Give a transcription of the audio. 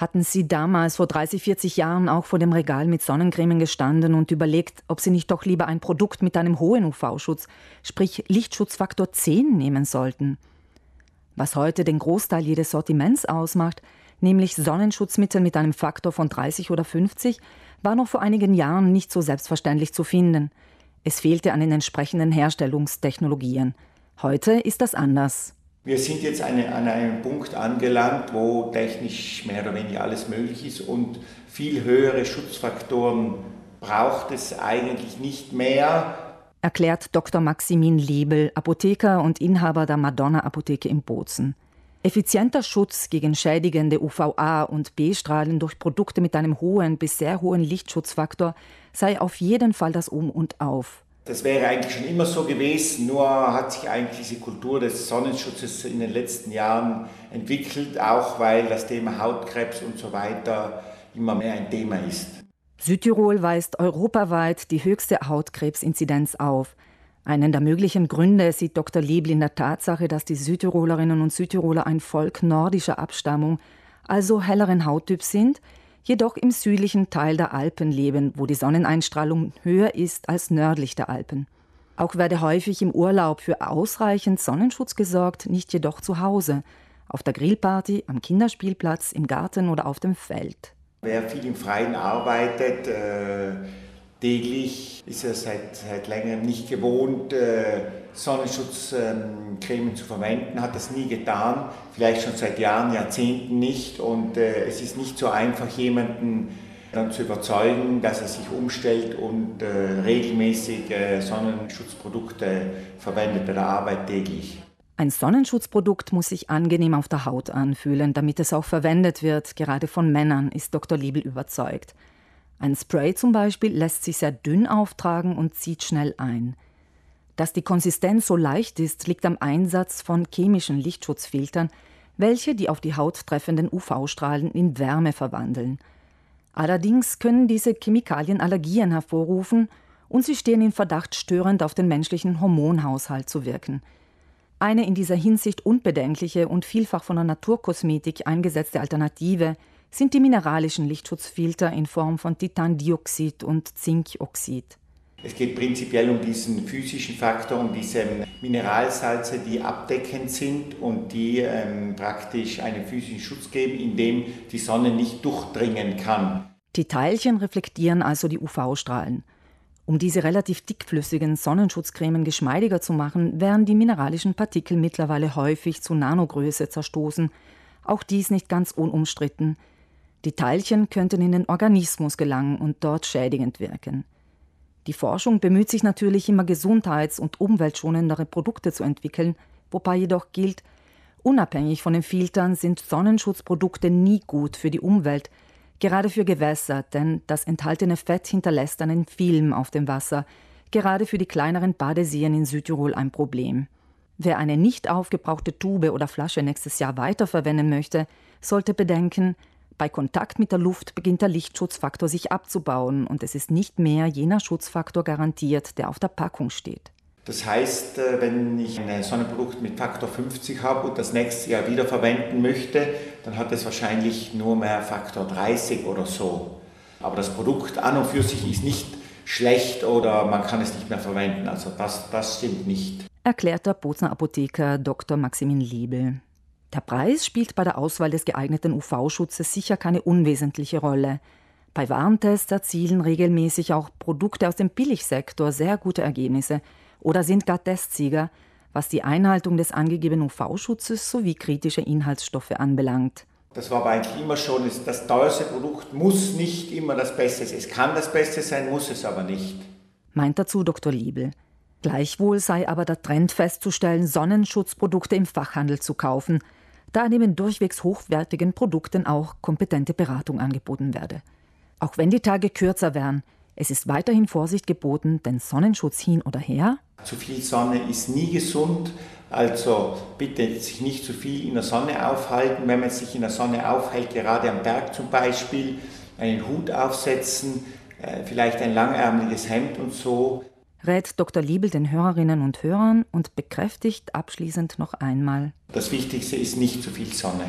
Hatten Sie damals vor 30, 40 Jahren auch vor dem Regal mit Sonnencremen gestanden und überlegt, ob Sie nicht doch lieber ein Produkt mit einem hohen UV-Schutz, sprich Lichtschutzfaktor 10 nehmen sollten? Was heute den Großteil jedes Sortiments ausmacht, nämlich Sonnenschutzmittel mit einem Faktor von 30 oder 50, war noch vor einigen Jahren nicht so selbstverständlich zu finden. Es fehlte an den entsprechenden Herstellungstechnologien. Heute ist das anders. Wir sind jetzt eine, an einem Punkt angelangt, wo technisch mehr oder weniger alles möglich ist und viel höhere Schutzfaktoren braucht es eigentlich nicht mehr. Erklärt Dr. Maximin Liebel, Apotheker und Inhaber der Madonna Apotheke in Bozen. Effizienter Schutz gegen schädigende UVA- und B-Strahlen durch Produkte mit einem hohen bis sehr hohen Lichtschutzfaktor sei auf jeden Fall das Um und Auf. Das wäre eigentlich schon immer so gewesen, nur hat sich eigentlich diese Kultur des Sonnenschutzes in den letzten Jahren entwickelt, auch weil das Thema Hautkrebs und so weiter immer mehr ein Thema ist. Südtirol weist europaweit die höchste Hautkrebsinzidenz auf. Einen der möglichen Gründe sieht Dr. Liebl in der Tatsache, dass die Südtirolerinnen und Südtiroler ein Volk nordischer Abstammung, also helleren Hauttyp sind, jedoch im südlichen Teil der Alpen leben, wo die Sonneneinstrahlung höher ist als nördlich der Alpen. Auch werde häufig im Urlaub für ausreichend Sonnenschutz gesorgt, nicht jedoch zu Hause, auf der Grillparty, am Kinderspielplatz, im Garten oder auf dem Feld. Wer viel im Freien arbeitet, äh, täglich ist er seit, seit längerem nicht gewohnt, äh, Sonnenschutzcreme zu verwenden, hat das nie getan, vielleicht schon seit Jahren, Jahrzehnten nicht. Und äh, es ist nicht so einfach, jemanden dann zu überzeugen, dass er sich umstellt und äh, regelmäßig äh, Sonnenschutzprodukte verwendet bei der Arbeit täglich. Ein Sonnenschutzprodukt muss sich angenehm auf der Haut anfühlen, damit es auch verwendet wird, gerade von Männern, ist Dr. Liebel überzeugt. Ein Spray zum Beispiel lässt sich sehr dünn auftragen und zieht schnell ein. Dass die Konsistenz so leicht ist, liegt am Einsatz von chemischen Lichtschutzfiltern, welche die auf die Haut treffenden UV-Strahlen in Wärme verwandeln. Allerdings können diese Chemikalien Allergien hervorrufen und sie stehen in Verdacht, störend auf den menschlichen Hormonhaushalt zu wirken. Eine in dieser Hinsicht unbedenkliche und vielfach von der Naturkosmetik eingesetzte Alternative sind die mineralischen Lichtschutzfilter in Form von Titandioxid und Zinkoxid. Es geht prinzipiell um diesen physischen Faktor, um diese Mineralsalze, die abdeckend sind und die ähm, praktisch einen physischen Schutz geben, indem die Sonne nicht durchdringen kann. Die Teilchen reflektieren also die UV-Strahlen. Um diese relativ dickflüssigen Sonnenschutzcremen geschmeidiger zu machen, werden die mineralischen Partikel mittlerweile häufig zu Nanogröße zerstoßen. Auch dies nicht ganz unumstritten. Die Teilchen könnten in den Organismus gelangen und dort schädigend wirken. Die Forschung bemüht sich natürlich immer gesundheits- und umweltschonendere Produkte zu entwickeln, wobei jedoch gilt, unabhängig von den Filtern sind Sonnenschutzprodukte nie gut für die Umwelt, gerade für Gewässer, denn das enthaltene Fett hinterlässt einen Film auf dem Wasser, gerade für die kleineren Badeseen in Südtirol ein Problem. Wer eine nicht aufgebrauchte Tube oder Flasche nächstes Jahr weiterverwenden möchte, sollte bedenken, bei Kontakt mit der Luft beginnt der Lichtschutzfaktor sich abzubauen und es ist nicht mehr jener Schutzfaktor garantiert, der auf der Packung steht. Das heißt, äh, wenn ich ein Sonnenprodukt mit Faktor 50 habe und das nächste Jahr wieder verwenden möchte, dann hat es wahrscheinlich nur mehr Faktor 30 oder so. Aber das Produkt an und für sich ist nicht schlecht oder man kann es nicht mehr verwenden. Also das, das stimmt nicht. Erklärt der Bozner Apotheker Dr. Maximin Liebel. Der Preis spielt bei der Auswahl des geeigneten UV-Schutzes sicher keine unwesentliche Rolle. Bei Warntests erzielen regelmäßig auch Produkte aus dem Billigsektor sehr gute Ergebnisse oder sind gar Testsieger, was die Einhaltung des angegebenen UV-Schutzes sowie kritische Inhaltsstoffe anbelangt. Das war aber eigentlich immer schon, das teuerste Produkt muss nicht immer das Beste sein. Es kann das Beste sein, muss es aber nicht. Meint dazu Dr. Liebel. Gleichwohl sei aber der Trend festzustellen, Sonnenschutzprodukte im Fachhandel zu kaufen – da neben durchwegs hochwertigen Produkten auch kompetente Beratung angeboten werde. Auch wenn die Tage kürzer wären, es ist weiterhin Vorsicht geboten, denn Sonnenschutz hin oder her. Zu viel Sonne ist nie gesund, also bitte sich nicht zu viel in der Sonne aufhalten. Wenn man sich in der Sonne aufhält, gerade am Berg zum Beispiel, einen Hut aufsetzen, äh, vielleicht ein langärmeliges Hemd und so rät Dr. Liebel den Hörerinnen und Hörern und bekräftigt abschließend noch einmal. Das Wichtigste ist nicht zu viel Sonne.